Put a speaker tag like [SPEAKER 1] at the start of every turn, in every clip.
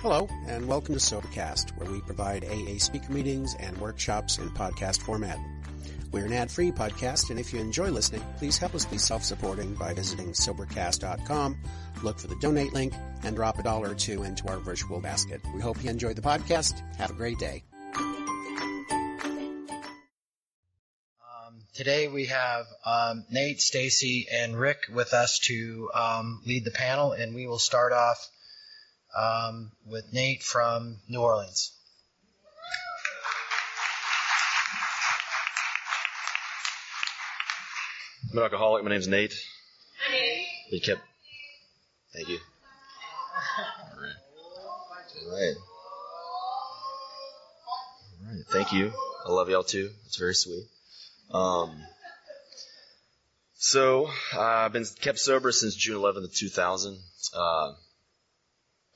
[SPEAKER 1] Hello, and welcome to Sobercast, where we provide AA speaker meetings and workshops in podcast format. We're an ad-free podcast, and if you enjoy listening, please help us be self-supporting by visiting Sobercast.com, look for the donate link, and drop a dollar or two into our virtual basket. We hope you enjoyed the podcast. Have a great day.
[SPEAKER 2] Um, today we have um, Nate, Stacy, and Rick with us to um, lead the panel, and we will start off um, with Nate from New Orleans.
[SPEAKER 3] I'm an alcoholic. My name's Nate.
[SPEAKER 4] Hi, Nate.
[SPEAKER 3] You kept. Thank you. All right. All right. All right. Thank you. I love y'all too. It's very sweet. Um, so uh, I've been kept sober since June 11th of 2000. Uh,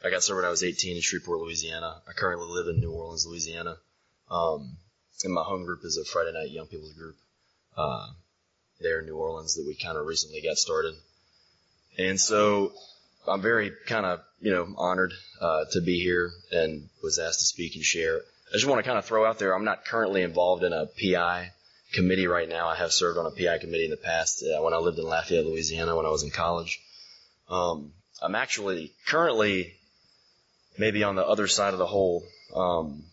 [SPEAKER 3] I got sober when I was 18 in Shreveport, Louisiana. I currently live in New Orleans, Louisiana. Um, and my home group is a Friday night young people's group uh, there in New Orleans that we kind of recently got started. And so I'm very kind of, you know, honored uh, to be here and was asked to speak and share. I just want to kind of throw out there, I'm not currently involved in a PI committee right now. I have served on a PI committee in the past uh, when I lived in Lafayette, Louisiana, when I was in college. Um, I'm actually currently maybe on the other side of the whole um,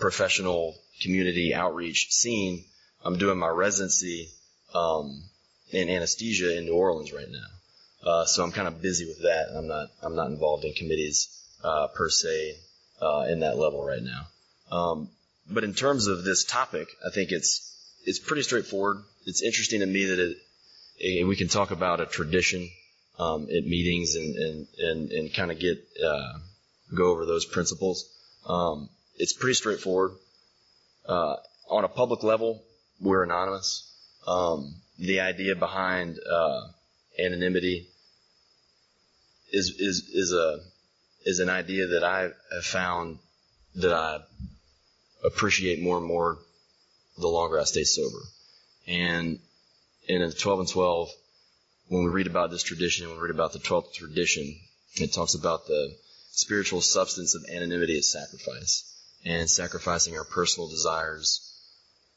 [SPEAKER 3] professional community outreach scene. I'm doing my residency um, in anesthesia in New Orleans right now, uh, so I'm kind of busy with that. I'm not I'm not involved in committees uh, per se uh, in that level right now. Um, but in terms of this topic, I think it's it's pretty straightforward. It's interesting to me that it, it we can talk about a tradition um, at meetings and and and, and kind of get uh, go over those principles. Um, it's pretty straightforward. Uh, on a public level, we're anonymous. Um, the idea behind uh, anonymity is is is a is an idea that I have found that I appreciate more and more the longer I stay sober. And in 12 and 12, when we read about this tradition, when we read about the 12th tradition, it talks about the spiritual substance of anonymity as sacrifice and sacrificing our personal desires,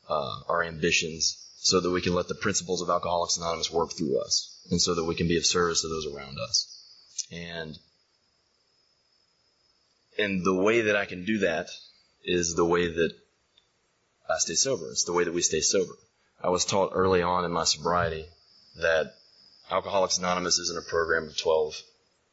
[SPEAKER 3] uh, our ambitions, so that we can let the principles of Alcoholics Anonymous work through us and so that we can be of service to those around us. And, and the way that I can do that is the way that I stay sober. It's the way that we stay sober. I was taught early on in my sobriety that Alcoholics Anonymous isn't a program of 12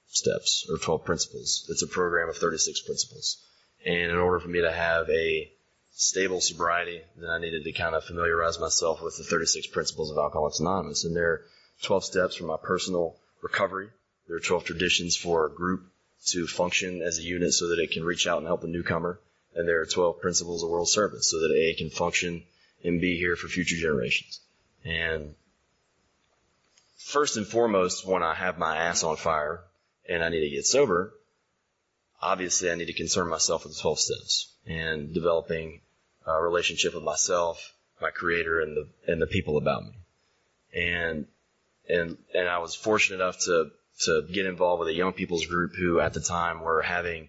[SPEAKER 3] steps or 12 principles. It's a program of 36 principles. And in order for me to have a stable sobriety, then I needed to kind of familiarize myself with the 36 principles of Alcoholics Anonymous. And there are 12 steps for my personal recovery. There are 12 traditions for a group to function as a unit so that it can reach out and help a newcomer and there are 12 principles of world service so that AA can function and be here for future generations. And first and foremost, when I have my ass on fire and I need to get sober, obviously I need to concern myself with the 12 steps and developing a relationship with myself, my creator, and the, and the people about me. And, and, and I was fortunate enough to, to get involved with a young people's group who at the time were having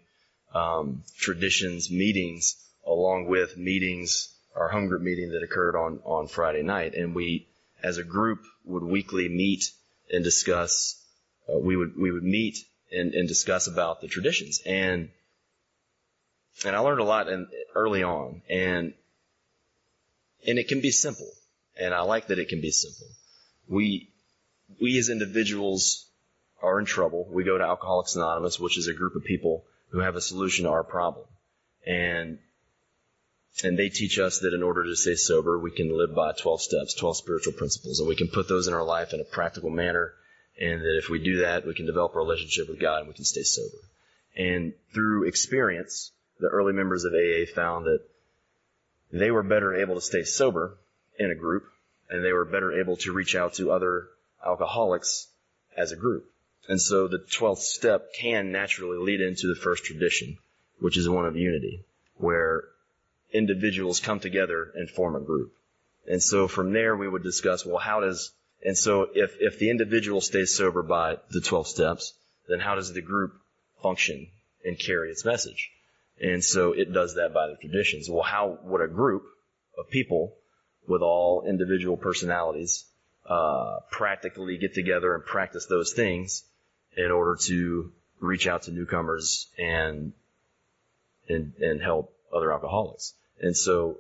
[SPEAKER 3] um, traditions meetings along with meetings, our home group meeting that occurred on, on Friday night. And we, as a group, would weekly meet and discuss, uh, we would, we would meet and, and discuss about the traditions. And, and I learned a lot in, early on and, and it can be simple. And I like that it can be simple. We, we as individuals are in trouble. We go to Alcoholics Anonymous, which is a group of people who have a solution to our problem. And and they teach us that in order to stay sober, we can live by 12 steps, 12 spiritual principles, and we can put those in our life in a practical manner. And that if we do that, we can develop a relationship with God and we can stay sober. And through experience, the early members of AA found that they were better able to stay sober in a group and they were better able to reach out to other alcoholics as a group. And so the 12th step can naturally lead into the first tradition, which is one of unity, where individuals come together and form a group. And so from there we would discuss, well, how does, and so if, if the individual stays sober by the 12 steps, then how does the group function and carry its message. And so it does that by the traditions. Well, how would a group of people with all individual personalities uh, practically get together and practice those things in order to reach out to newcomers and and and help other alcoholics. And so,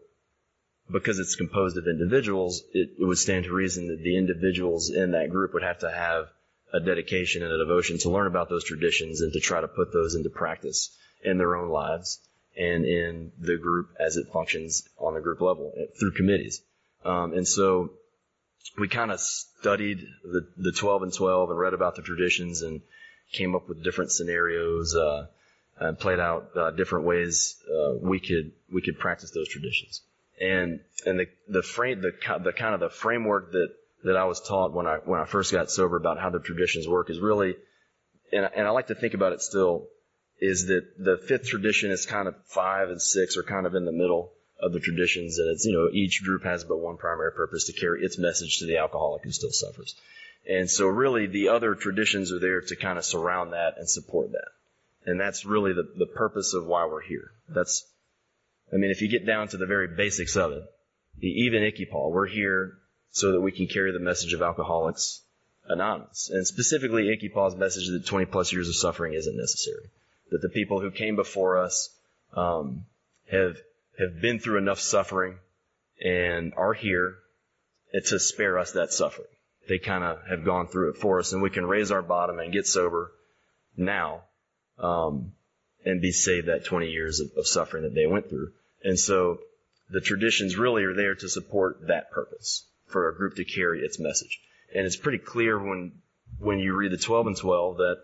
[SPEAKER 3] because it's composed of individuals, it, it would stand to reason that the individuals in that group would have to have a dedication and a devotion to learn about those traditions and to try to put those into practice in their own lives and in the group as it functions on the group level through committees. Um, and so we kind of studied the, the 12 and 12 and read about the traditions and came up with different scenarios, uh, and played out uh, different ways uh, we could we could practice those traditions. And and the the frame the the kind of the framework that that I was taught when I when I first got sober about how the traditions work is really, and and I like to think about it still, is that the fifth tradition is kind of five and six are kind of in the middle of the traditions, and it's you know each group has but one primary purpose to carry its message to the alcoholic who still suffers. And so really the other traditions are there to kind of surround that and support that. And that's really the, the purpose of why we're here. That's, I mean, if you get down to the very basics of it, even ICYPAA, we're here so that we can carry the message of Alcoholics Anonymous. And specifically ICYPAA's message that 20 plus years of suffering isn't necessary. That the people who came before us, um, have, have been through enough suffering and are here to spare us that suffering. They kind of have gone through it for us and we can raise our bottom and get sober now um, and be saved that 20 years of, of suffering that they went through. And so the traditions really are there to support that purpose for a group to carry its message. And it's pretty clear when when you read the 12 and 12 that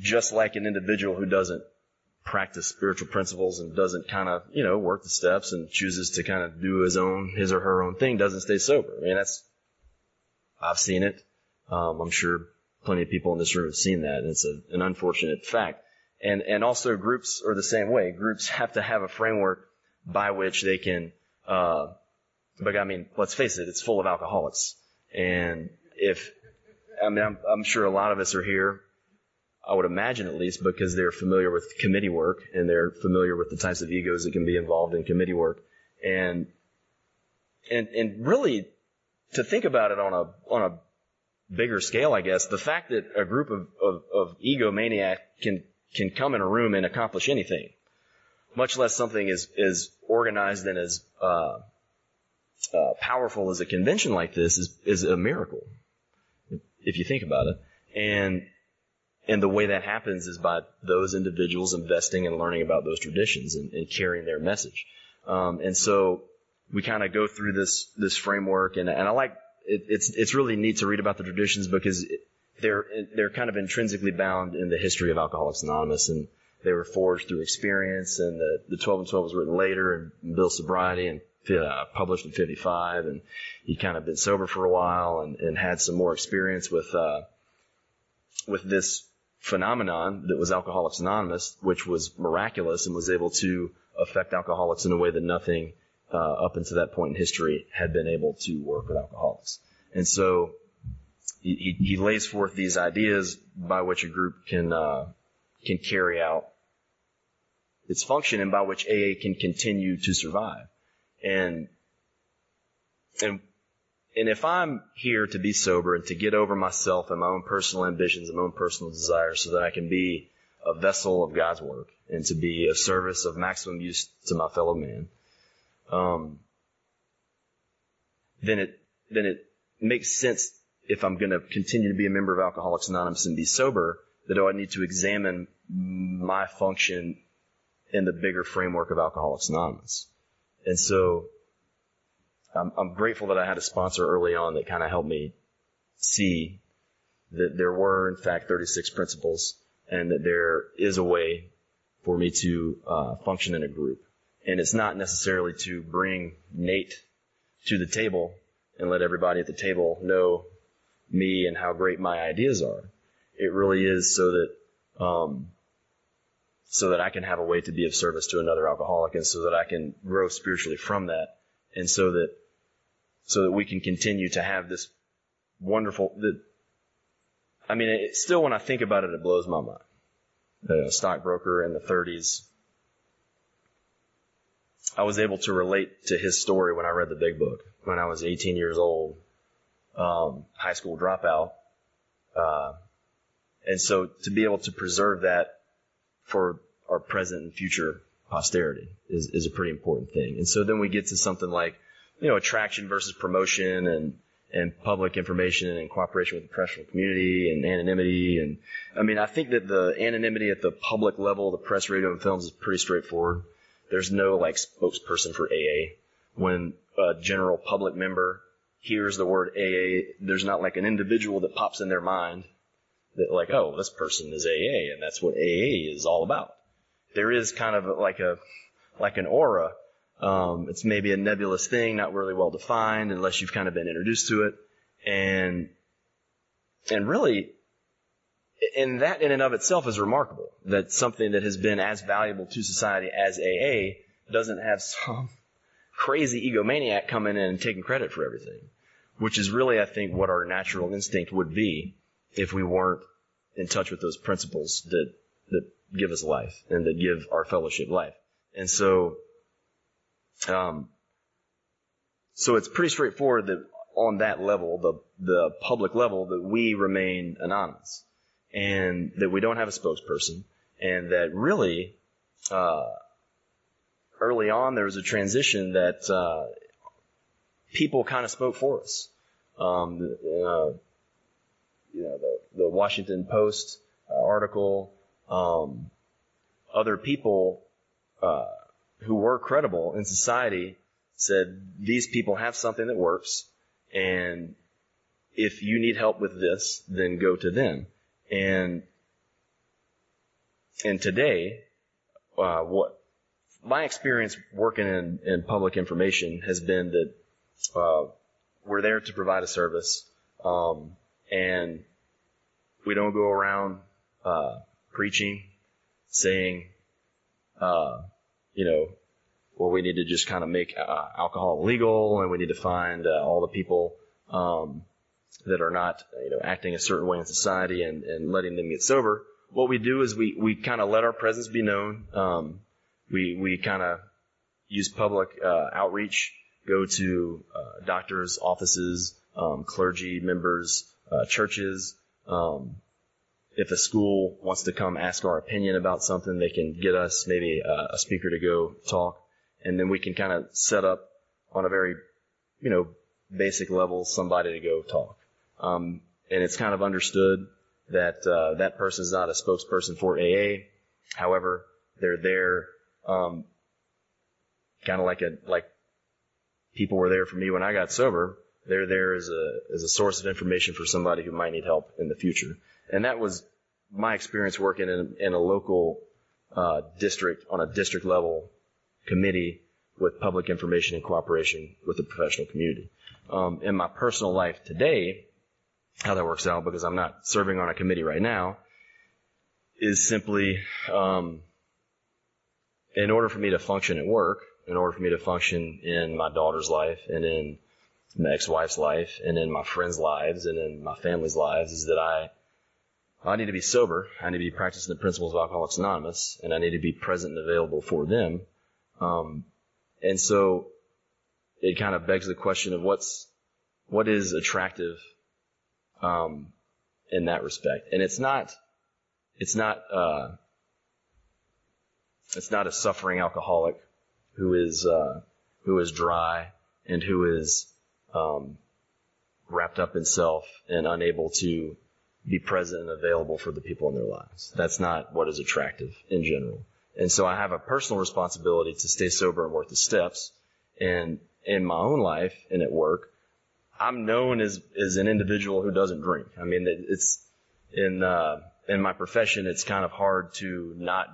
[SPEAKER 3] just like an individual who doesn't practice spiritual principles and doesn't kind of, you know, work the steps and chooses to kind of do his own, his or her own thing, doesn't stay sober. I mean, that's, I've seen it. Um, I'm sure plenty of people in this room have seen that, and it's a, an unfortunate fact. And and also groups are the same way. Groups have to have a framework by which they can. Uh, but I mean, let's face it, it's full of alcoholics, and if I mean, I'm, I'm sure a lot of us are here. I would imagine at least because they're familiar with committee work and they're familiar with the types of egos that can be involved in committee work, and and and really to think about it on a on a bigger scale, I guess, the fact that a group of, of, of egomaniac can, can come in a room and accomplish anything, much less something as, as organized and as, uh, uh, powerful as a convention like this is, is a miracle. If you think about it. And, and the way that happens is by those individuals investing and learning about those traditions and, and carrying their message. Um, and so we kind of go through this, this framework and, and I like it, it's it's really neat to read about the traditions because they're they're kind of intrinsically bound in the history of Alcoholics Anonymous, and they were forged through experience. And the the 12 and 12 was written later, and Bill Sobriety and uh, published in 55, and he kind of been sober for a while and, and had some more experience with uh, with this phenomenon that was Alcoholics Anonymous, which was miraculous and was able to affect alcoholics in a way that nothing uh, up until that point in history had been able to work with alcoholics. And so he, he lays forth these ideas by which a group can uh, can carry out its function and by which AA can continue to survive. And and and if I'm here to be sober and to get over myself and my own personal ambitions and my own personal desires so that I can be a vessel of God's work and to be of service of maximum use to my fellow man, um, then it then it makes sense if I'm going to continue to be a member of Alcoholics Anonymous and be sober that I need to examine my function in the bigger framework of Alcoholics Anonymous. And so I'm, I'm grateful that I had a sponsor early on that kind of helped me see that there were in fact 36 principles and that there is a way for me to uh, function in a group. And it's not necessarily to bring Nate to the table and let everybody at the table know me and how great my ideas are. It really is so that, um, so that I can have a way to be of service to another alcoholic and so that I can grow spiritually from that and so that, so that we can continue to have this wonderful, that I mean, it, still when I think about it, it blows my mind. A stockbroker in the 30s. I was able to relate to his story when I read the big book when I was 18 years old, um, high school dropout. Uh, and so to be able to preserve that for our present and future posterity is, is a pretty important thing. And so then we get to something like, you know, attraction versus promotion and, and public information and cooperation with the professional community and anonymity. And I mean, I think that the anonymity at the public level, the press, radio, and films is pretty straightforward. There's no like spokesperson for AA. When a general public member hears the word AA, there's not like an individual that pops in their mind that like, oh, this person is AA and that's what AA is all about. There is kind of like a, like an aura. Um, it's maybe a nebulous thing, not really well defined unless you've kind of been introduced to it. And, and really, and that in and of itself is remarkable that something that has been as valuable to society as AA doesn't have some crazy egomaniac coming in and taking credit for everything, which is really, I think, what our natural instinct would be if we weren't in touch with those principles that, that give us life and that give our fellowship life. And so, um, so it's pretty straightforward that on that level, the, the public level, that we remain anonymous and that we don't have a spokesperson and that really, uh, early on there was a transition that, uh, people kind of spoke for us. Um, uh, you know, the, the Washington Post uh, article, um, other people uh, who were credible in society said these people have something that works, and if you need help with this, then go to them. And and today, uh, what my experience working in, in public information has been that uh, we're there to provide a service. Um, and we don't go around uh, preaching, saying, uh, you know, well, we need to just kind of make uh, alcohol legal, and we need to find uh, all the people um, that are not, you know, acting a certain way in society and, and letting them get sober. What we do is we we kind of let our presence be known. Um, we we kind of use public uh, outreach, go to uh, doctors' offices, um, clergy members, uh, churches. Um, if a school wants to come ask our opinion about something, they can get us maybe a, a speaker to go talk, and then we can kind of set up on a very, you know, basic level somebody to go talk. Um, and it's kind of understood that uh, that person is not a spokesperson for AA. However, they're there, um, kind of like a like people were there for me when I got sober they're there as a as a source of information for somebody who might need help in the future. And that was my experience working in, in a local uh, district on a district level committee with public information and cooperation with the professional community. Um, in my personal life today, how that works out because I'm not serving on a committee right now, is simply um, in order for me to function at work, in order for me to function in my daughter's life and in my ex-wife's life and in my friends' lives and in my family's lives is that I I need to be sober. I need to be practicing the principles of Alcoholics Anonymous, and I need to be present and available for them. Um, and so it kind of begs the question of what's what is attractive um, in that respect. And it's not it's not uh, it's not a suffering alcoholic who is uh, who is dry and who is um, wrapped up in self and unable to be present and available for the people in their lives. That's not what is attractive in general. And so I have a personal responsibility to stay sober and work the steps. And in my own life and at work, I'm known as, as an individual who doesn't drink. I mean, it's in, uh, in my profession, it's kind of hard to not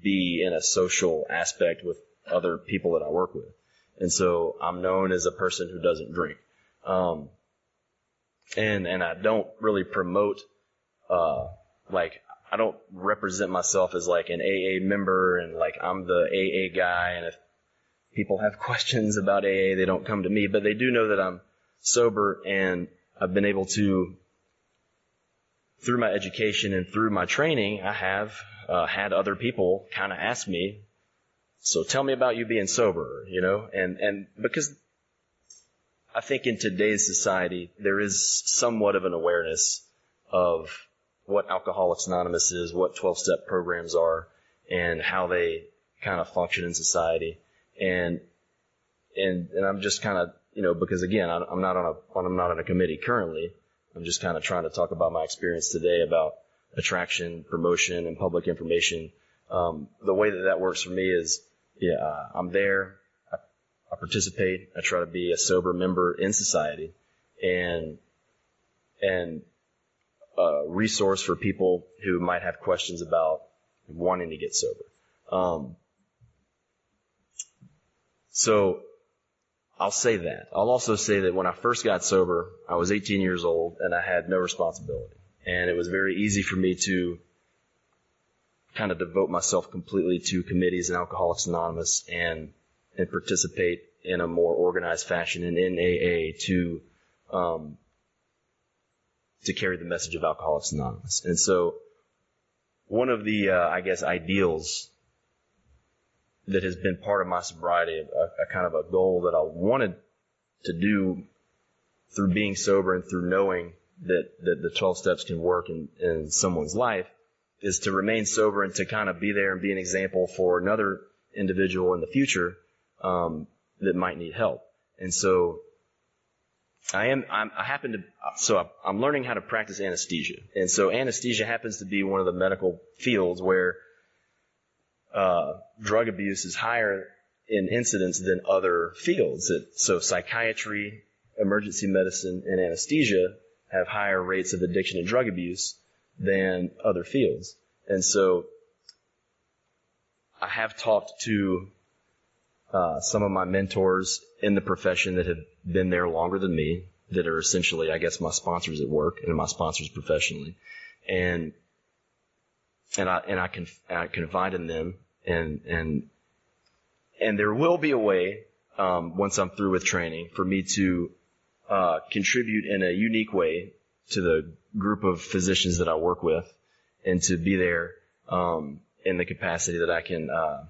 [SPEAKER 3] be in a social aspect with other people that I work with. And so I'm known as a person who doesn't drink. Um, and, and I don't really promote, uh, like, I don't represent myself as like an AA member and like I'm the AA guy. And if people have questions about AA, they don't come to me, but they do know that I'm sober and I've been able to through my education and through my training, I have uh, had other people kind of ask me, "So tell me about you being sober," you know, and and because I think in today's society there is somewhat of an awareness of what Alcoholics Anonymous is, what 12-step programs are, and how they kind of function in society, and and and I'm just kind of you know because again I'm not on a I'm not on a committee currently. I'm just kind of trying to talk about my experience today about attraction, promotion, and public information. Um, the way that that works for me is, yeah, uh, I'm there, I, I participate, I try to be a sober member in society, and and a resource for people who might have questions about wanting to get sober. Um, so I'll say that. I'll also say that when I first got sober, I was 18 years old and I had no responsibility. And it was very easy for me to kind of devote myself completely to committees and Alcoholics Anonymous and, and participate in a more organized fashion in AA to, um, to carry the message of Alcoholics Anonymous. And so one of the, uh, I guess, ideals that has been part of my sobriety, a, a kind of a goal that I wanted to do through being sober and through knowing that, that the 12 steps can work in, in someone's life is to remain sober and to kind of be there and be an example for another individual in the future um, that might need help. And so I am, I'm, i happen to, so I'm learning how to practice anesthesia. And so anesthesia happens to be one of the medical fields where uh, drug abuse is higher in incidence than other fields. So psychiatry, emergency medicine, and anesthesia have higher rates of addiction and drug abuse than other fields. And so I have talked to uh, some of my mentors in the profession that have been there longer than me, that are essentially, I guess, my sponsors at work and my sponsors professionally. And and I and I can I confide in them, and and and there will be a way um, once I'm through with training for me to uh, contribute in a unique way to the group of physicians that I work with, and to be there um, in the capacity that I can uh,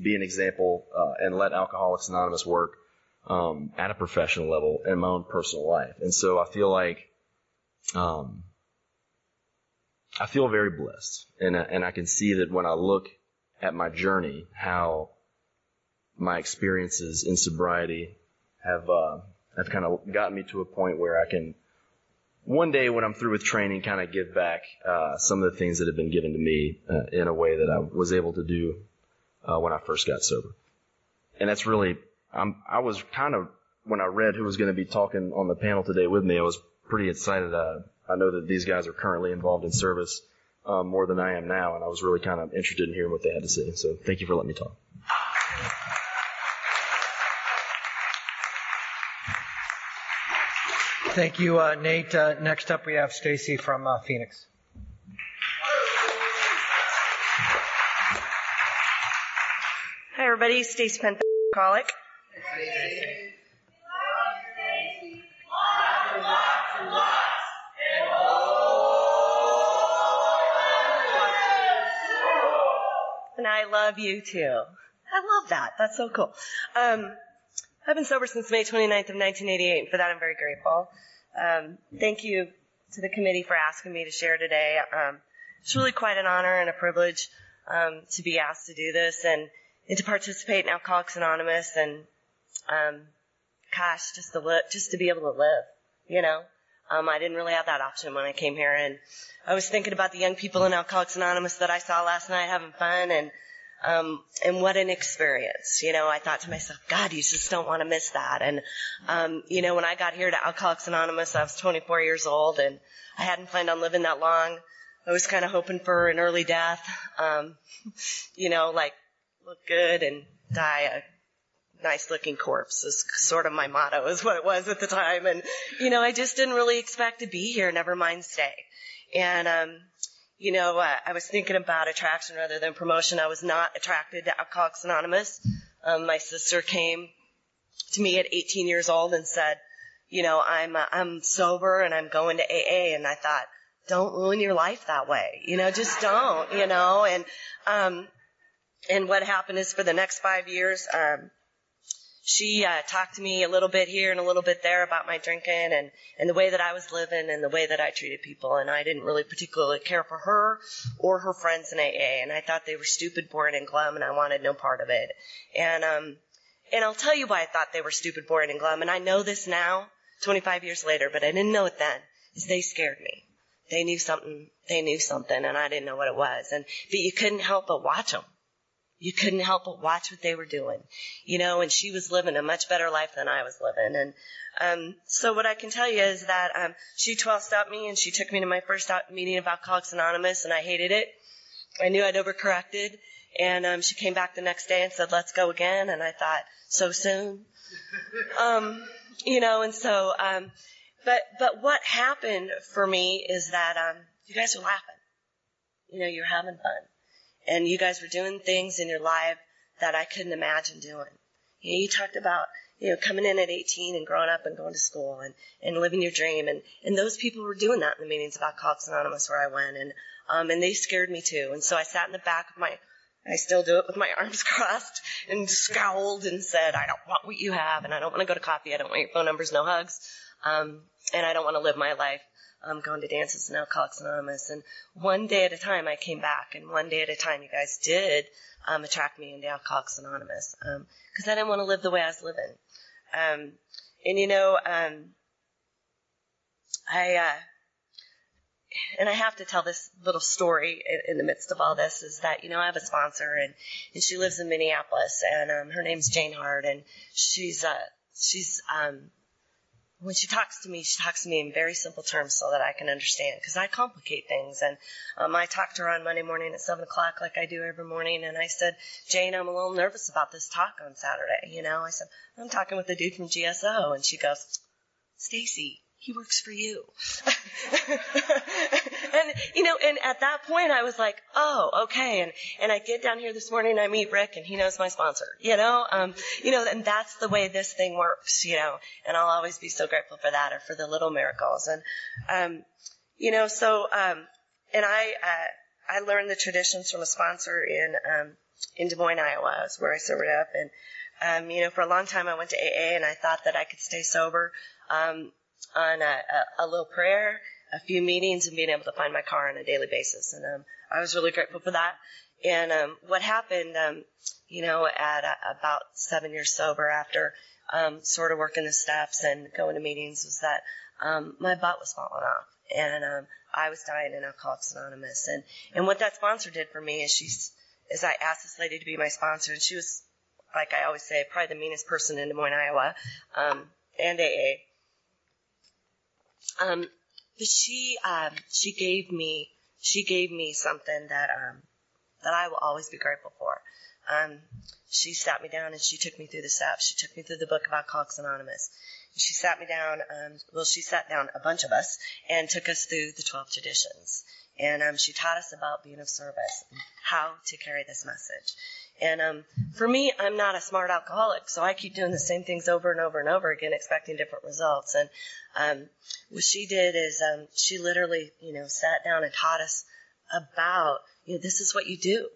[SPEAKER 3] be an example uh, and let Alcoholics Anonymous work um, at a professional level in my own personal life. And so I feel like um, I feel very blessed, and and I can see that when I look at my journey, how my experiences in sobriety have uh, have kind of gotten me to a point where I can one day when I'm through with training, kind of give back uh, some of the things that have been given to me uh, in a way that I was able to do uh, when I first got sober. And that's really, I'm, I was kind of when I read who was going to be talking on the panel today with me, I was pretty excited. I know that these guys are currently involved in service um, more than I am now, and I was really kind of interested in hearing what they had to say. So thank you for letting me talk.
[SPEAKER 2] Thank you, uh, Nate. Uh, next up, we have Stacy from uh, Phoenix.
[SPEAKER 4] Hi, everybody. Stacy Penn, And I love you too. I love that. That's so cool. Um, I've been sober since May 29th of 1988, and for that I'm very grateful. Um, thank you to the committee for asking me to share today. Um, it's really quite an honor and a privilege um, to be asked to do this and, and to participate in Alcoholics Anonymous and, um, gosh, just to li- just to be able to live, you know. Um, I didn't really have that option when I came here, and I was thinking about the young people in Alcoholics Anonymous that I saw last night having fun, and um, and what an experience. You know, I thought to myself, God, you just don't want to miss that. And um, you know, when I got here to Alcoholics Anonymous, I was 24 years old, and I hadn't planned on living that long. I was kind of hoping for an early death. Um, you know, like look good and die a nice looking corpse is sort of my motto is what it was at the time. And, you know, I just didn't really expect to be here, never mind stay. And, um, you know, uh, I was thinking about attraction rather than promotion. I was not attracted to Alcoholics Anonymous. Um, my sister came to me at 18 years old and said, you know, I'm, uh, I'm sober and I'm going to AA. And I thought, don't ruin your life that way. You know, just don't, you know, and, um, and what happened is for the next five years, um, she uh, talked to me a little bit here and a little bit there about my drinking and and the way that I was living and the way that I treated people and I didn't really particularly care for her or her friends in AA and I thought they were stupid, boring, and glum and I wanted no part of it and um and I'll tell you why I thought they were stupid, boring, and glum and I know this now, 25 years later, but I didn't know it then. Is they scared me. They knew something. They knew something, and I didn't know what it was. And but you couldn't help but watch them you couldn't help but watch what they were doing, you know, and she was living a much better life than I was living. And, um, so what I can tell you is that, um, she 12 stopped me and she took me to my first meeting of Alcoholics Anonymous and I hated it. I knew I'd overcorrected and, um, she came back the next day and said, let's go again. And I thought, so soon? um, you know, and so, um, but, but what happened for me is that, um, you guys are laughing. You know, you're having fun and you guys were doing things in your life that I couldn't imagine doing. You know, you talked about, you know, coming in at 18 and growing up and going to school and, and living your dream. And, and those people were doing that in the meetings of Alcoholics Anonymous where I went. And, um, and they scared me too. And so I sat in the back of my, I still do it with my arms crossed and scowled and said, I don't want what you have and I don't want to go to coffee. I don't want your phone numbers, no hugs. Um, and I don't want to live my life um, going to dances in Alcoholics Anonymous. And one day at a time, I came back, and one day at a time, you guys did um, attract me into Alcoholics Anonymous because um, I didn't want to live the way I was living. Um, and you know, um, I uh, and I have to tell this little story in, in, the midst of all this is that you know I have a sponsor and and she lives in Minneapolis and um, her name's Jane Hart and she's uh she's um when she talks to me, she talks to me in very simple terms so that I can understand because I complicate things. And um, I talked to her on Monday morning at seven o'clock, like I do every morning, and I said, Jane, I'm a little nervous about this talk on Saturday. You know, I said I'm talking with the dude from GSO, and she goes, Stacy, he works for you. and you know, and at that point I was like, oh, okay. And and I get down here this morning I meet Rick and he knows my sponsor. You know, um, you know, and that's the way this thing works. You know, and I'll always be so grateful for that or for the little miracles. And um, you know, so um, and I uh, I learned the traditions from a sponsor in um, in Des Moines, Iowa, is where I sobered up and. Um, you know, for a long time I went to AA and I thought that I could stay sober um, on a, a, a little prayer a few meetings and being able to find my car on a daily basis. And um, I was really grateful for that. And um, what happened, um, you know, at uh, about seven years sober after um, sort of working the steps and going to meetings was that um, my butt was falling off. And um, I was dying in Alcoholics Anonymous. And, and what that sponsor did for me is she's, is I asked this lady to be my sponsor and she was, like I always say, probably the meanest person in Des Moines, Iowa, um, and AA. Um, but she um, she gave me she gave me something that um, that I will always be grateful for. Um, she sat me down and she took me through the steps. She took me through the book of Alcoholics Anonymous. She sat me down. Um, well, she sat down a bunch of us and took us through the 12 traditions. And um, she taught us about being of service how to carry this message. And um, for me, I'm not a smart alcoholic, so I keep doing the same things over and over and over again, expecting different results. And um, what she did is um, she literally, you know, sat down and taught us about, you know, this is what you do.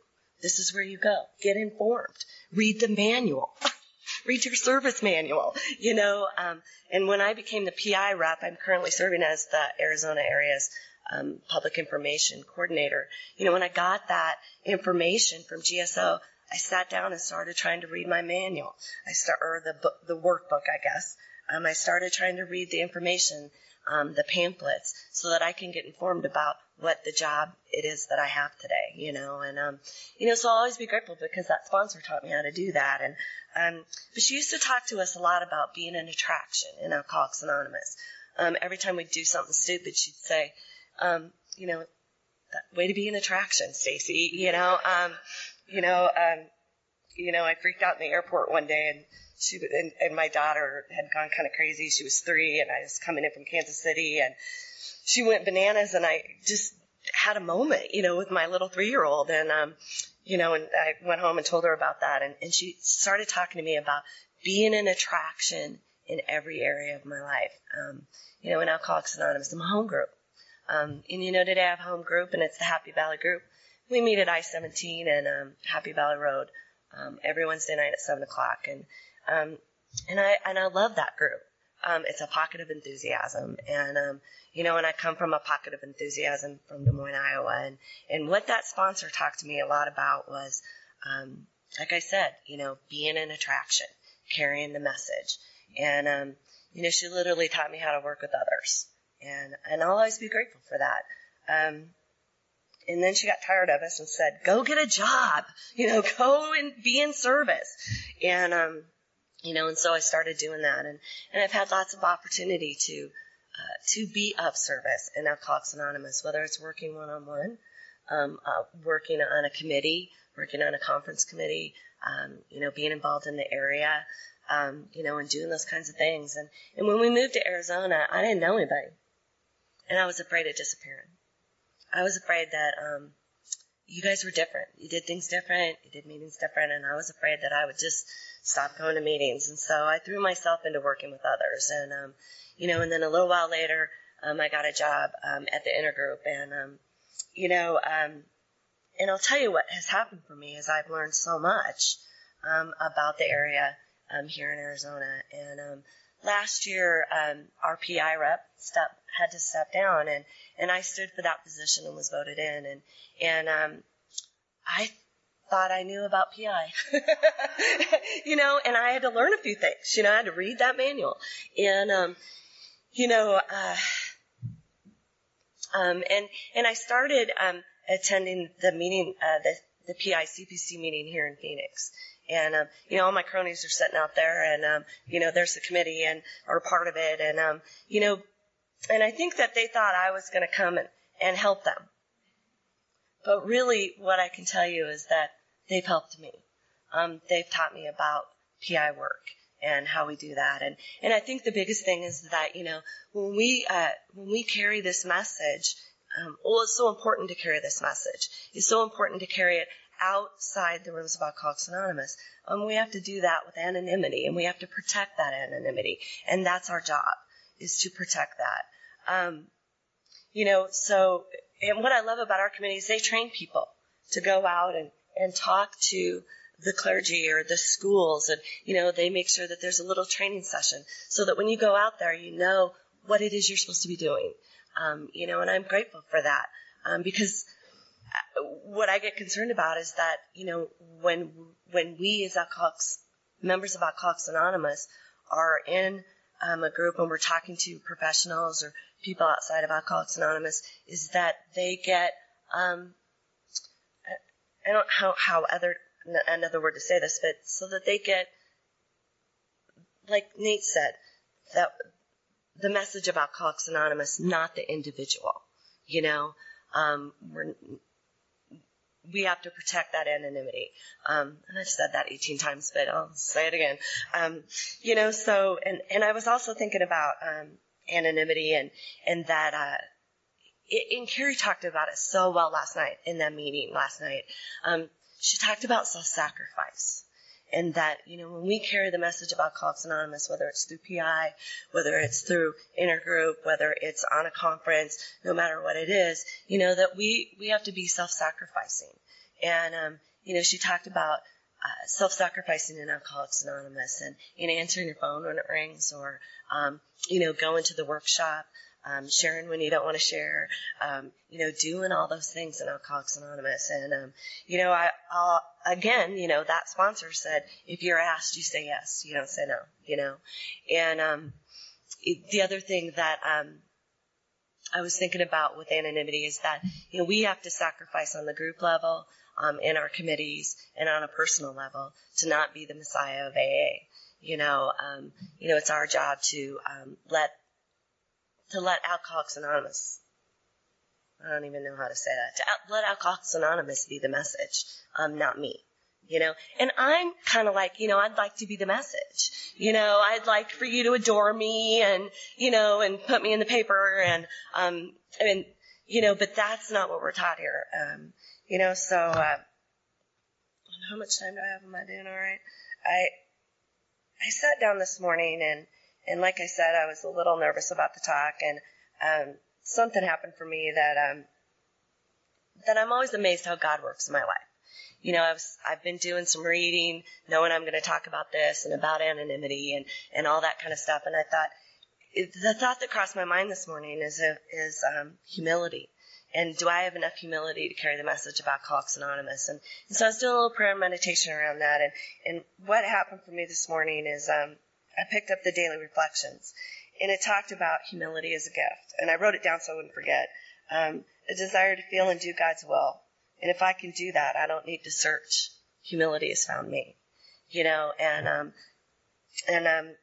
[SPEAKER 4] This is where you go. Get informed. Read the manual. Read your service manual. You know, um, and when I became the PI rep, I'm currently serving as the Arizona area's um, public information coordinator. You know, when I got that information from GSO, I sat down and started trying to read my manual. I start or the book, the workbook, I guess. Um, I started trying to read the information, um, the pamphlets, so that I can get informed about what the job it is that I have today. You know, and um, you know, so I'll always be grateful because that sponsor taught me how to do that. And um, but she used to talk to us a lot about being an attraction in Alcoholics Anonymous. Um, every time we'd do something stupid, she'd say, um, you know, way to be an attraction, Stacy. You know, um, you know, um, you know, I freaked out in the airport one day and she and, and my daughter had gone kind of crazy. She was three and I was coming in from Kansas City and she went bananas and I just had a moment, you know, with my little three year old and, um, you know, and I went home and told her about that and, and she started talking to me about being an attraction in every area of my life. Um, you know, in Alcoholics Anonymous, in my home group. Um, and you know, today I have home group, and it's the Happy Valley group. We meet at I-17 and um, Happy Valley Road um, every Wednesday night at seven o'clock, and um, and I and I love that group. Um, it's a pocket of enthusiasm, and um, you know, and I come from a pocket of enthusiasm from Des Moines, Iowa, and and what that sponsor talked to me a lot about was, um, like I said, you know, being an attraction, carrying the message, and um, you know, she literally taught me how to work with others, and and I'll always be grateful for that. Um, and then she got tired of us and said, "Go get a job, you know, go and be in service." And um, you know, and so I started doing that, and and I've had lots of opportunity to uh, to be of service in Alcoholics Anonymous, whether it's working one on one, working on a committee, working on a conference committee, um, you know, being involved in the area, um, you know, and doing those kinds of things. And and when we moved to Arizona, I didn't know anybody, and I was afraid of disappearing. I was afraid that um, you guys were different. You did things different. You did meetings different, and I was afraid that I would just stop going to meetings. And so I threw myself into working with others. And um, you know, and then a little while later, um, I got a job um, at the intergroup, and um, you know, um, and I'll tell you what has happened for me is I've learned so much um, about the area um, here in Arizona. And um, last year, um, our PI rep step, had to step down, and and I stood for that position and was voted in, and and um, I thought I knew about PI, you know, and I had to learn a few things. You know, I had to read that manual, and um, you know, uh, um, and and I started um, attending the meeting, uh, the the PI CPC meeting here in Phoenix. And, um, you know, all my cronies are sitting out there and, um, you know, there's the committee and, are part of it. And, um, you know, and I think that they thought I was going to come and, and help them. But really what I can tell you is that they've helped me. Um, they've taught me about PI work and how we do that. And, and I think the biggest thing is that, you know, when we, uh, when we carry this message, um, well, it's so important to carry this message. It's so important to carry it outside the rooms of Anonymous. Um, we have to do that with anonymity, and we have to protect that anonymity, and that's our job is to protect that. Um, you know, so and what I love about our committee is they train people to go out and and talk to the clergy or the schools, and you know they make sure that there's a little training session so that when you go out there, you know what it is you're supposed to be doing. Um, you know, and I'm grateful for that um, because what I get concerned about is that, you know, when, when we as alcoholics, members of Alcoholics Anonymous are in um, a group and we're talking to professionals or people outside of Alcoholics Anonymous is that they get, um, I don't know how, how other, another word to say this, but so that they get, like Nate said, that the message of Alcoholics Anonymous, not the individual. You know, um, we're we have to protect that anonymity. Um, and I've said that 18 times, but I'll say it again. Um, you know, so, and, and I was also thinking about, um, anonymity and, and that, uh, it, and Carrie talked about it so well last night in that meeting last night. Um, she talked about self-sacrifice and that, you know, when we carry the message of Alcoholics Anonymous, whether it's through PI, whether it's through intergroup, whether it's on a conference, no matter what it is, you know, that we, we have to be self-sacrificing. And, um, you know, she talked about uh, self-sacrificing in Alcoholics Anonymous and in answering your phone when it rings or, um, you know, going to the workshop, um, sharing when you don't want to share, um, you know, doing all those things in Alcoholics Anonymous. And, um, you know, I, I'll, again, you know, that sponsor said, if you're asked, you say yes. You don't say no, you know. And, um, it, the other thing that, um, I was thinking about with anonymity is that, you know, we have to sacrifice on the group level, um, in our committees and on a personal level to not be the messiah of AA. You know, um, you know, it's our job to, um, let to let Alcoholics Anonymous, I don't even know how to say that, to out, let Alcoholics Anonymous be the message, um, not me. You know, and I'm kind of like, you know, I'd like to be the message. You know, I'd like for you to adore me and, you know, and put me in the paper and, um, and, you know, but that's not what we're taught here. Um, you know, so, uh, how much time do I have? Am I doing all right? I, I sat down this morning and, and like I said, I was a little nervous about the talk, and um, something happened for me that um, that I'm always amazed how God works in my life. You know, I've I've been doing some reading, knowing I'm going to talk about this and about anonymity and and all that kind of stuff, and I thought the thought that crossed my mind this morning is is um, humility. And do I have enough humility to carry the message of Alcoholics Anonymous? And, and so I was doing a little prayer and meditation around that. And, and what happened for me this morning is um, I picked up the daily reflections, and it talked about humility as a gift. And I wrote it down so I wouldn't forget. Um, a desire to feel and do God's will. And if I can do that, I don't need to search. Humility has found me, you know. And um, and um,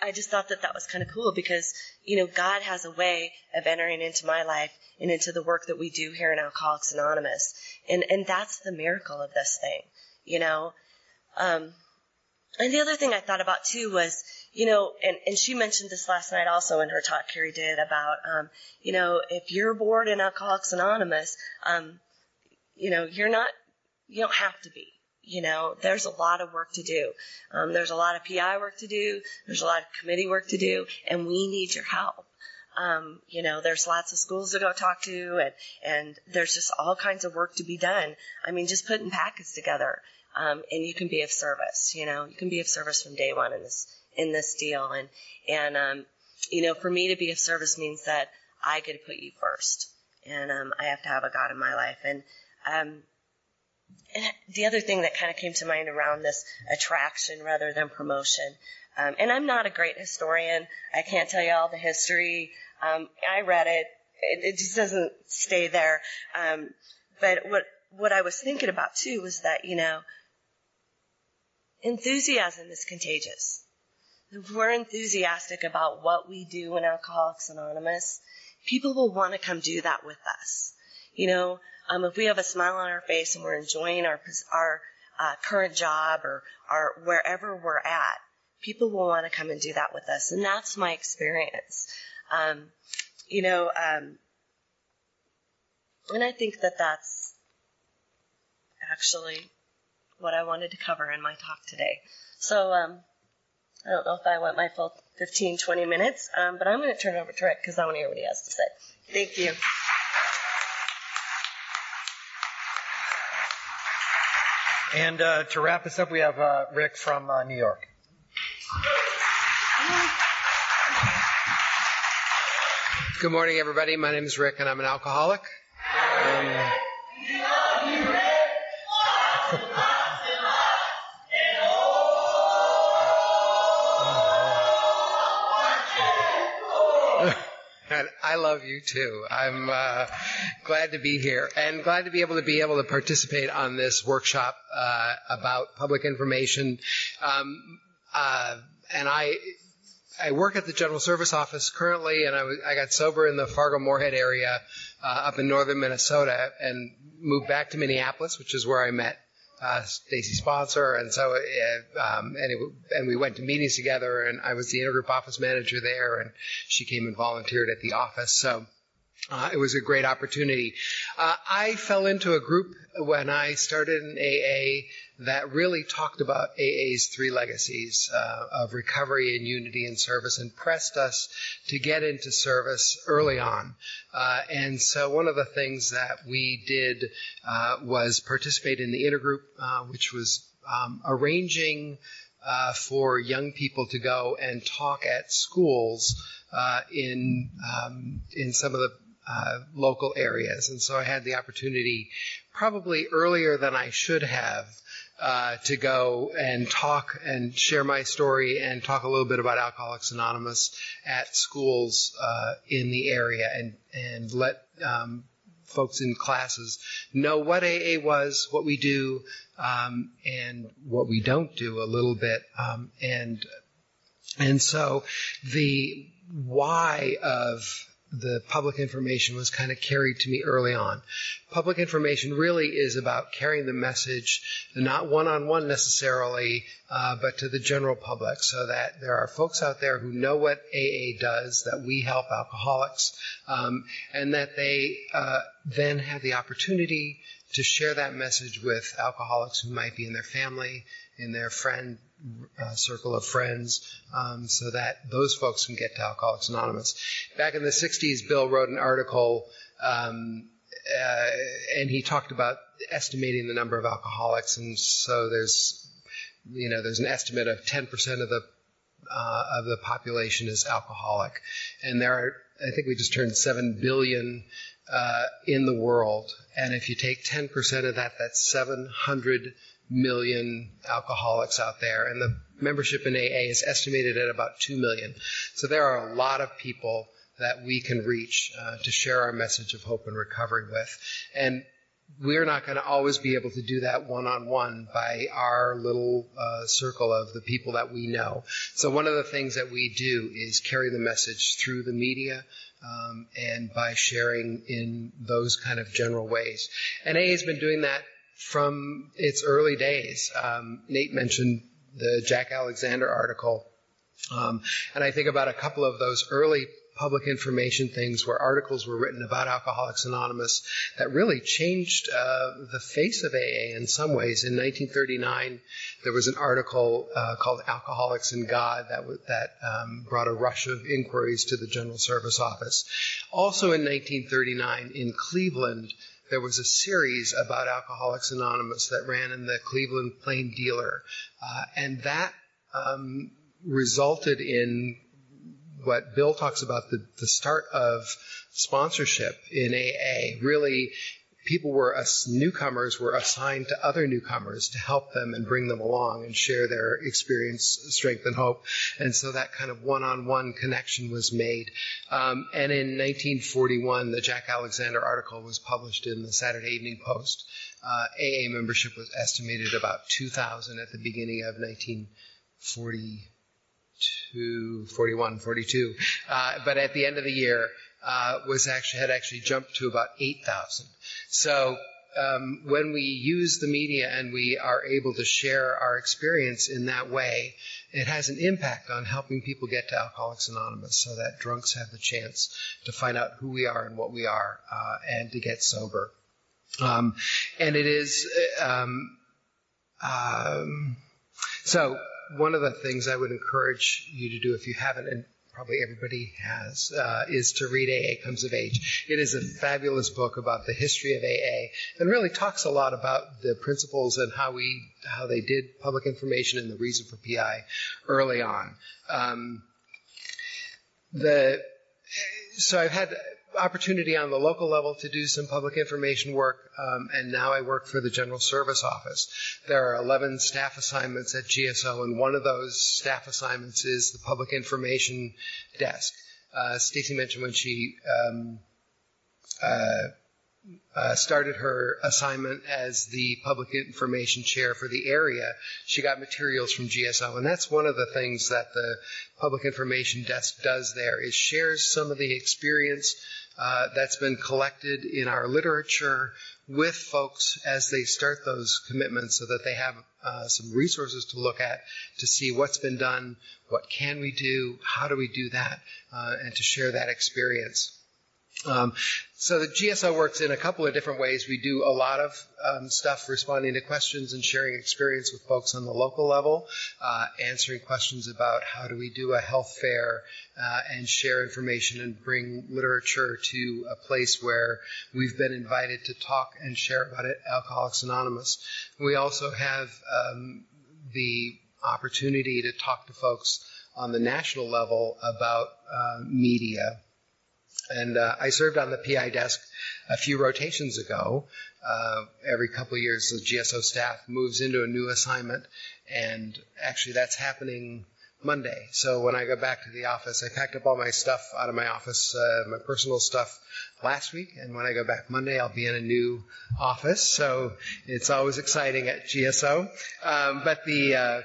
[SPEAKER 4] I just thought that that was kind of cool because, you know, God has a way of entering into my life and into the work that we do here in Alcoholics Anonymous. And, and that's the miracle of this thing, you know. Um, and the other thing I thought about too was, you know, and, and she mentioned this last night also in her talk, Carrie did, about, um, you know, if you're bored in Alcoholics Anonymous, um, you know, you're not, you don't have to be. You know, there's a lot of work to do. Um, there's a lot of PI work to do. There's a lot of committee work to do, and we need your help. Um, you know, there's lots of schools to go talk to, and and there's just all kinds of work to be done. I mean, just putting packets together, um, and you can be of service. You know, you can be of service from day one in this in this deal, and and um, you know, for me to be of service means that I get to put you first, and um, I have to have a God in my life, and um, the other thing that kind of came to mind around this attraction rather than promotion, um, and I'm not a great historian. I can't tell you all the history. Um, I read it. it. It just doesn't stay there. Um, but what what I was thinking about too was that you know, enthusiasm is contagious. If we're enthusiastic about what we do in Alcoholics Anonymous, people will want to come do that with us. You know, um, if we have a smile on our face and we're enjoying our our uh, current job or our wherever we're at, people will want to come and do that with us, and that's my experience. Um, you know, um, and I think that that's actually what I wanted to cover in my talk today. So um, I don't know if I went my full 15, 20 minutes, um, but I'm going to turn it over to Rick because I want to hear what he has to say. Thank you.
[SPEAKER 2] And uh, to wrap us up, we have uh, Rick from uh, New York.
[SPEAKER 5] Good morning, everybody. My name is Rick, and I'm an alcoholic. Um, I love you too. I'm uh, glad to be here and glad to be able to be able to participate on this workshop uh, about public information. Um, uh, and I I work at the General Service Office currently, and I, got sober in the Fargo Moorhead area uh, up in northern Minnesota, and moved back to Minneapolis, which is where I met uh, Stacy Sponsor, and so uh, um, and, it, and we went to meetings together, and I was the intergroup office manager there, and she came and volunteered at the office, so. Uh, it was a great opportunity. Uh, I fell into a group when I started in AA that really talked about AA's three legacies uh, of recovery and unity and service and pressed us to get into service early on. Uh, and so one of the things that we did uh, was participate in the intergroup, uh, which was um, arranging uh, for young people to go and talk at schools uh, in um, in some of the uh, local areas. And so I had the opportunity, probably earlier than I should have, uh, to go and talk and share my story and talk a little bit about Alcoholics Anonymous at schools uh, in the area and and let um, folks in classes know what AA was, what we do, um, and what we don't do a little bit, um, and and so the why of the public information was kind of carried to me early on. Public information really is about carrying the message, not one on one necessarily, uh, but to the general public, so that there are folks out there who know what AA does, that we help alcoholics, um, and that they uh, then have the opportunity to share that message with alcoholics who might be in their family, in their friend uh, circle of friends um, so that those folks can get to Alcoholics Anonymous. Back in the 60s, Bill wrote an article um, uh, and he talked about estimating the number of alcoholics, and so there's, you know, there's an estimate of 10% of the uh, of the population is alcoholic, and there are, I think we just turned 7 billion uh, in the world, and if you take 10% of that, that's 700 million alcoholics out there, and the membership in AA is estimated at about 2 million. So there are a lot of people that we can reach uh, to share our message of hope and recovery with. And we're not going to always be able to do that one on one by our little uh, circle of the people that we know. So one of the things that we do is carry the message through the media um, and by sharing in those kind of general ways. And AA has been doing that from its early days. Um, Nate mentioned the Jack Alexander article. Um, and I think about a couple of those early public information things where articles were written about Alcoholics Anonymous that really changed uh, the face of AA in some ways. In 1939, there was an article uh, called Alcoholics and God that, w- that um, brought a rush of inquiries to the General Service Office. Also in 1939, in Cleveland, there was a series about Alcoholics Anonymous that ran in the Cleveland Plain Dealer, uh, and that um, resulted in what Bill talks about the, the start of sponsorship in AA. Really, people were newcomers were assigned to other newcomers to help them and bring them along and share their experience, strength, and hope. And so that kind of one-on-one connection was made. Um, and in 1941, the Jack Alexander article was published in the Saturday Evening Post. Uh, AA membership was estimated about 2,000 at the beginning of 1940. 41, 42. Uh, but at the end of the year, uh, was actually had actually jumped to about 8,000. So um, when we use the media and we are able to share our experience in that way, it has an impact on helping people get to Alcoholics Anonymous so that drunks have the chance to find out who we are and what we are uh, and to get sober. Um, and it is, um, um so one of the things I would encourage you to do if you haven't, and probably everybody has, uh, is to read AA Comes of Age. It is a fabulous book about the history of AA and really talks a lot about the principles and how we how they did public information and the reason for PI early on. Um, the so I've had opportunity on the local level to do some public information work, um, and now I work for the General Service Office. There are 11 staff assignments at GSO, and one of those staff assignments is the public information desk. Uh, Stacy mentioned when she um, uh, uh, started her assignment as the public information chair for the area, she got materials from GSO, and that's one of the things that the public information desk does there is shares some of the experience uh, that's been collected in our literature with folks as they start those commitments so that they have uh, some resources to look at to see what's been done, what can we do, how do we do that, uh, and to share that experience. Um, so the GSO works in a couple of different ways. We do a lot of um, stuff responding to questions and sharing experience with folks on the local level, uh, answering questions about how do we do a health fair uh, and share information and bring literature to a place where we've been invited to talk and share about it, Alcoholics Anonymous. We also have um, the opportunity to talk to folks on the national level about uh, media and uh, I served on the PI desk a few rotations ago. Uh, every couple of years, the GSO staff moves into a new assignment, and actually that's happening Monday. So when I go back to the office, I packed up all my stuff out of my office, uh, my personal stuff last week, and when I go back Monday, I'll be in a new office. So it's always exciting at GSO. Um, but the uh,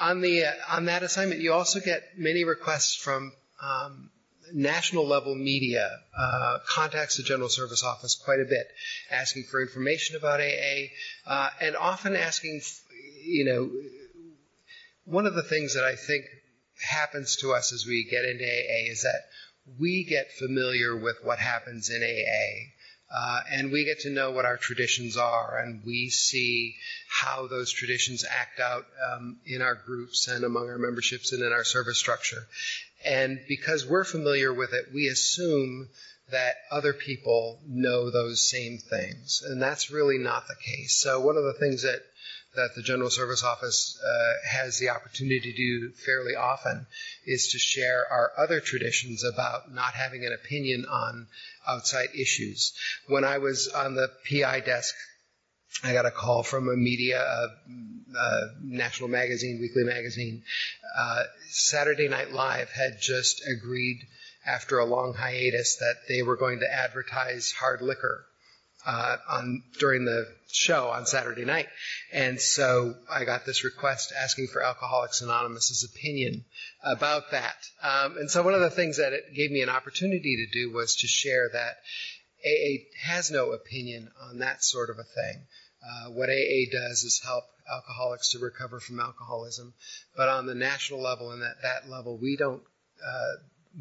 [SPEAKER 5] on the uh, on that assignment, you also get many requests from um, national level media uh, contacts the General Service Office quite a bit, asking for information about AA, uh, and often asking, you know, one of the things that I think happens to us as we get into AA is that we get familiar with what happens in AA. Uh, and we get to know what our traditions are, and we see how those traditions act out um, in our groups and among our memberships and in our service structure. And because we're familiar with it, we assume that other people know those same things. And that's really not the case. So one of the things that that the General Service Office uh, has the opportunity to do fairly often is to share our other traditions about not having an opinion on outside issues. When I was on the PI desk, I got a call from a media, a, a national magazine, weekly magazine. Uh, Saturday Night Live had just agreed after a long hiatus that they were going to advertise hard liquor uh, on during the show on Saturday night, and so I got this request asking for Alcoholics Anonymous's opinion about that. Um, and so one of the things that it gave me an opportunity to do was to share that AA has no opinion on that sort of a thing. Uh, what AA does is help alcoholics to recover from alcoholism, but on the national level and at that level, we don't. Uh,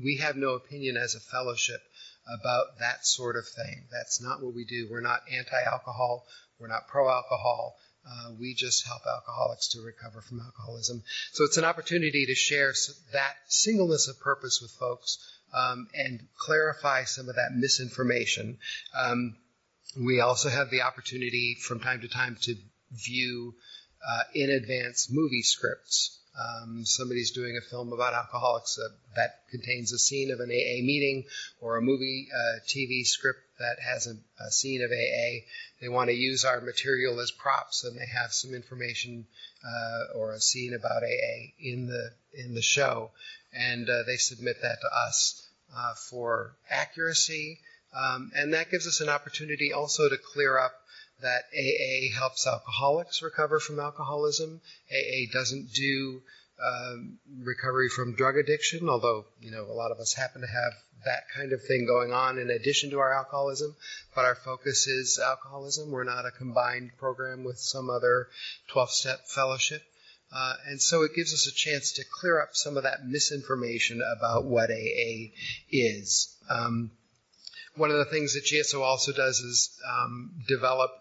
[SPEAKER 5] we have no opinion as a fellowship about that sort of thing. That's not what we do. We're not anti alcohol, we're not pro alcohol. Uh, we just help alcoholics to recover from alcoholism. So it's an opportunity to share that singleness of purpose with folks um, and clarify some of that misinformation. Um, we also have the opportunity from time to time to view uh, in advance movie scripts. Um, somebody's doing a film about alcoholics uh, that contains a scene of an AA meeting or a movie uh, TV script that has a, a, scene of AA. They want to use our material as props, and they have some information uh, or a scene about AA in the in the show, and uh, they submit that to us uh, for accuracy, um, and that gives us an opportunity also to clear up that AA helps alcoholics recover from alcoholism. AA doesn't do um, recovery from drug addiction, although you know a lot of us happen to have that kind of thing going on in addition to our alcoholism. But our focus is alcoholism. We're not a combined program with some other 12-step fellowship. Uh, and so it gives us a chance to clear up some of that misinformation about what AA is. Um, one of the things that GSO also does is um, develop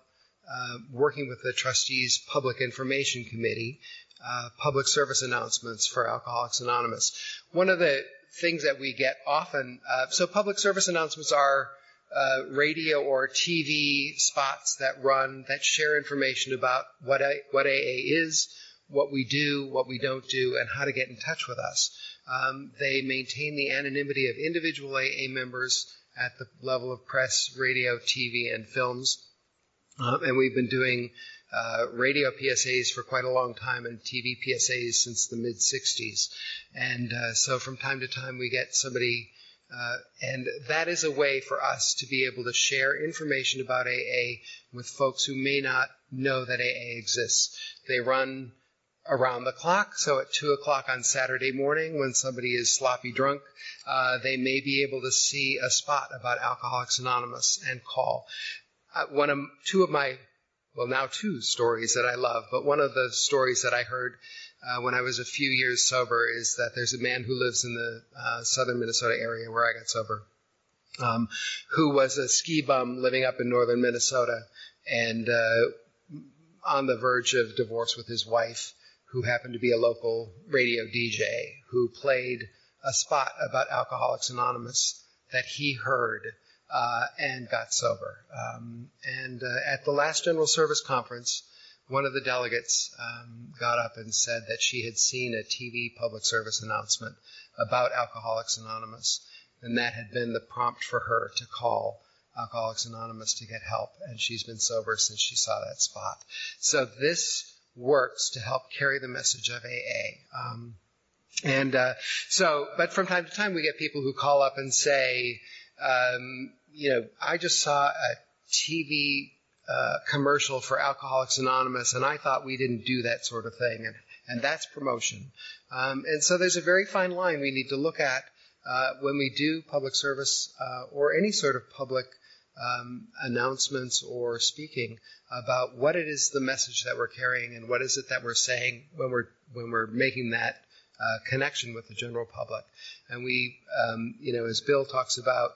[SPEAKER 5] uh, working with the trustees public information committee, uh, public service announcements for Alcoholics Anonymous. One of the things that we get often, uh, so public service announcements are uh, radio or TV spots that run that share information about what A, what AA is, what we do, what we don't do, and how to get in touch with us. Um, they maintain the anonymity of individual AA members at the level of press, radio, TV, and films. Uh, and we've been doing uh, radio PSAs for quite a long time and TV PSAs since the mid 60s. And uh, so from time to time we get somebody, uh, and that is a way for us to be able to share information about AA with folks who may not know that AA exists. They run around the clock. So at two o'clock on Saturday morning, when somebody is sloppy drunk, uh, they may be able to see a spot about Alcoholics Anonymous and call uh, one of two of my well now two stories that I love, but one of the stories that I heard uh, when I was a few years sober is that there's a man who lives in the uh, southern Minnesota area where I got sober, um, who was a ski bum living up in northern Minnesota and uh, on the verge of divorce with his wife, who happened to be a local radio DJ who played a spot about Alcoholics Anonymous that he heard uh, and got sober. Um, and uh, at the last General Service Conference, one of the delegates um, got up and said that she had seen a TV public service announcement about Alcoholics Anonymous, and that had been the prompt for her to call Alcoholics Anonymous to get help, and she's been sober since she saw that spot. So this works to help carry the message of AA. Um, and uh, so, but from time to time, we get people who call up and say, um, you know, I just saw a TV uh, commercial for Alcoholics Anonymous, and I thought we didn't do that sort of thing, and and that's promotion. Um, and so there's a very fine line we need to look at uh, when we do public service uh, or any sort of public um, announcements or speaking about what it is the message that we're carrying and what is it that we're saying when we're when we're making that uh, connection with the general public. And we, um, you know, as Bill talks about,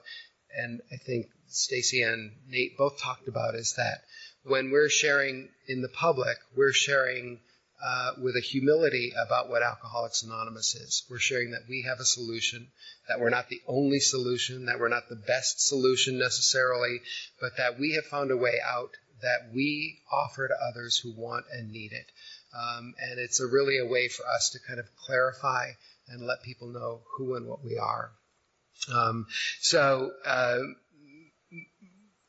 [SPEAKER 5] and I think Stacy and Nate both talked about is that when we're sharing in the public, we're sharing uh, with a humility about what Alcoholics Anonymous is. We're sharing that we have a solution, that we're not the only solution, that we're not the best solution necessarily, but that we have found a way out that we offer to others who want and need it. Um, and it's a really a way for us to kind of clarify and let people know who and what we are. Um, so, uh,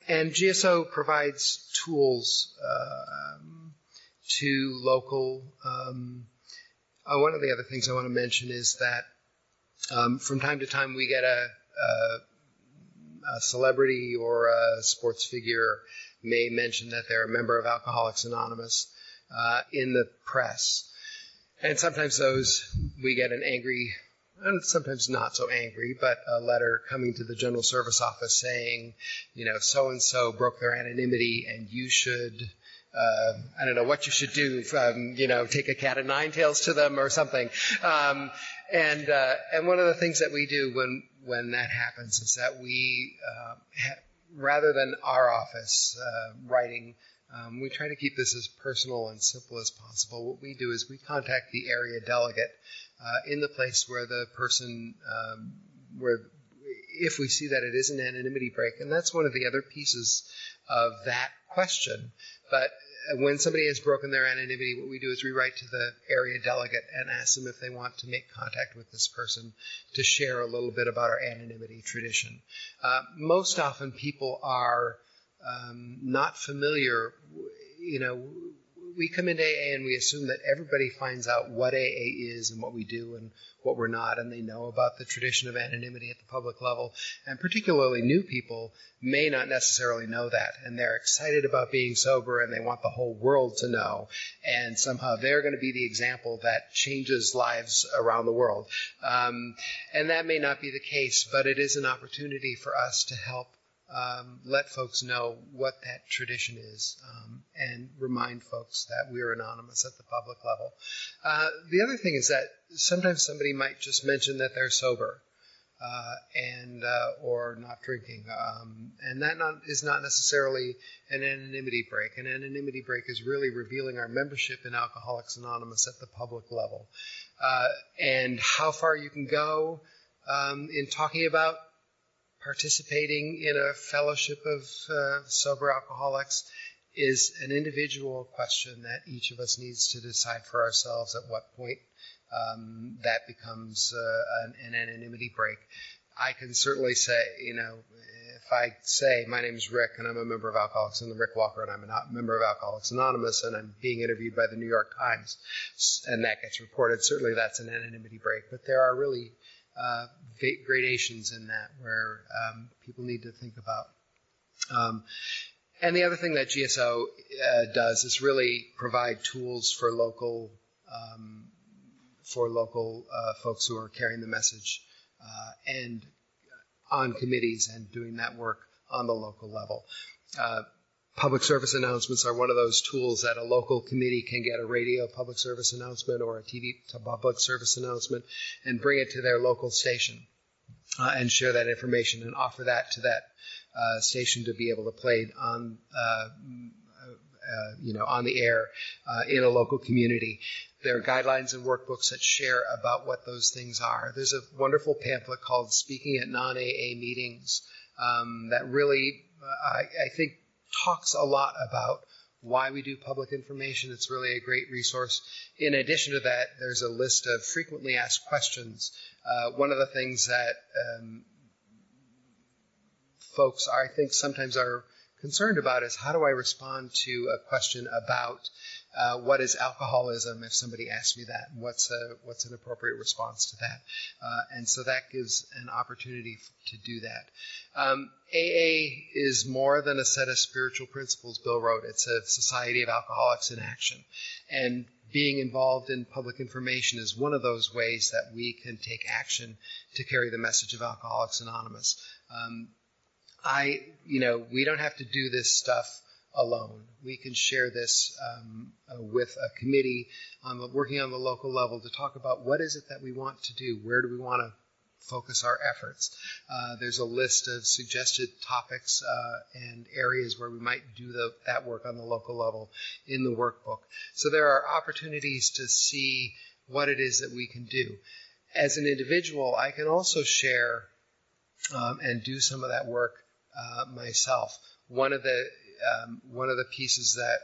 [SPEAKER 5] and GSO provides tools uh, to local. Um, uh, one of the other things I want to mention is that um, from time to time we get a, a, a, celebrity or a sports figure may mention that they're a member of Alcoholics Anonymous uh, in the press. And sometimes those, we get an angry, and sometimes not so angry, but a letter coming to the General Service Office saying, you know, so and so broke their anonymity and you should, uh, I don't know what you should do, um, you know, take a cat of nine tails to them or something. Um, and uh, and one of the things that we do when when that happens is that we, uh, ha- rather than our office uh, writing um, we try to keep this as personal and simple as possible. What we do is we contact the area delegate uh, in the place where the person, um, where if we see that it is an anonymity break, and that's one of the other pieces of that question. But when somebody has broken their anonymity, what we do is we write to the area delegate and ask them if they want to make contact with this person to share a little bit about our anonymity tradition. Uh, most often, people are um, not familiar, you know, we come into AA and we assume that everybody finds out what AA is and what we do and what we're not, and they know about the tradition of anonymity at the public level. And particularly new people may not necessarily know that, and they're excited about being sober and they want the whole world to know. And somehow they're going to be the example that changes lives around the world. Um, and that may not be the case, but it is an opportunity for us to help um, let folks know what that tradition is um, and remind folks that we're anonymous at the public level. Uh, the other thing is that sometimes somebody might just mention that they're sober. Uh, and uh, or not drinking, um, and that not, is not necessarily an anonymity break. An anonymity break is really revealing our membership in Alcoholics Anonymous at the public level, uh, and how far you can go um, in talking about participating in a fellowship of uh, sober alcoholics is an individual question that each of us needs to decide for ourselves at what point um, that becomes uh, an, an, anonymity break. I can certainly say, you know, if I say my name is Rick and I'm a member of Alcoholics and the Rick Walker and I'm a member of Alcoholics Anonymous and I'm being interviewed by the New York Times and that gets reported, certainly that's an anonymity break. But there are really uh, gradations in that where um, people need to think about. Um, and the other thing that GSO uh, does is really provide tools for local um, for local uh, folks who are carrying the message uh, and on committees and doing that work on the local level. Public service announcements are one of those tools that a local committee can get a radio public service announcement or a TV public service announcement and bring it to their local station uh, and share that information and offer that to that uh, station to be able to play on uh, uh you know on the air uh, in a local community. There are guidelines and workbooks that share about what those things are. There's a wonderful pamphlet called "Speaking at Non-AA Meetings" um, that really uh, I, I think talks a lot about why we do public information. It's really a great resource. In addition to that, there's a list of frequently asked questions. Uh, one of the things that um, folks, are, I think, sometimes are concerned about is how do I respond to a question about uh, what is alcoholism if somebody asks me that, what's a, what's an appropriate response to that, uh, and so that gives an opportunity to do that. Um, AA is more than a set of spiritual principles. Bill wrote it's a society of alcoholics in action, and being involved in public information is one of those ways that we can take action to carry the message of Alcoholics Anonymous. Um, I, you know, we don't have to do this stuff alone. We can share this um, uh, with a committee on the, working on the local level to talk about what is it that we want to do, where do we want to focus our efforts. Uh, there's a list of suggested topics uh, and areas where we might do the, that work on the local level in the workbook. So there are opportunities to see what it is that we can do. As an individual, I can also share um, and do some of that work uh, myself. One of the um, one of the pieces that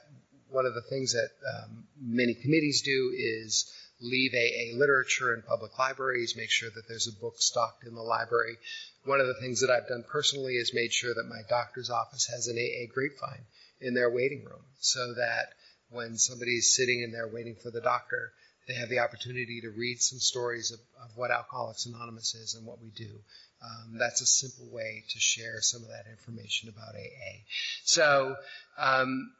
[SPEAKER 5] one of the things that um, many committees do is leave AA literature in public libraries, make sure that there's a book stocked in the library. One of the things that I've done personally is made sure that my doctor's office has an AA grapevine in their waiting room so that when somebody's sitting in there waiting for the doctor, they have the opportunity to read some stories of, of what Alcoholics Anonymous is and what we do. Um, that's a simple way to share some of that information about AA. So, um,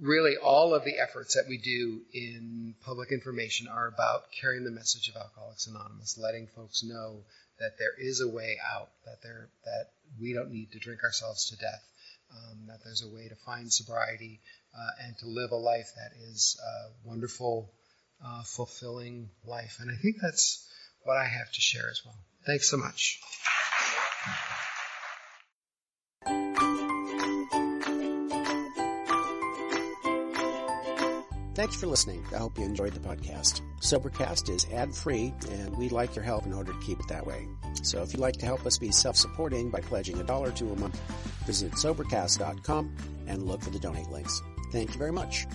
[SPEAKER 5] really all of the efforts that we do in public information are about carrying the message of Alcoholics Anonymous, letting folks know that there is a way out, that there that we don't need to drink ourselves to death, um, that there's a way to find sobriety uh, and to live a life that is a wonderful, uh, fulfilling life. And I think that's what I have to share as well. Thanks so much.
[SPEAKER 1] Thanks for listening. I hope you enjoyed the podcast. Sobercast is ad free, and we'd like your help in order to keep it that way. So if you'd like to help us be self supporting by pledging a dollar to a month, visit Sobercast.com and look for the donate links. Thank you very much.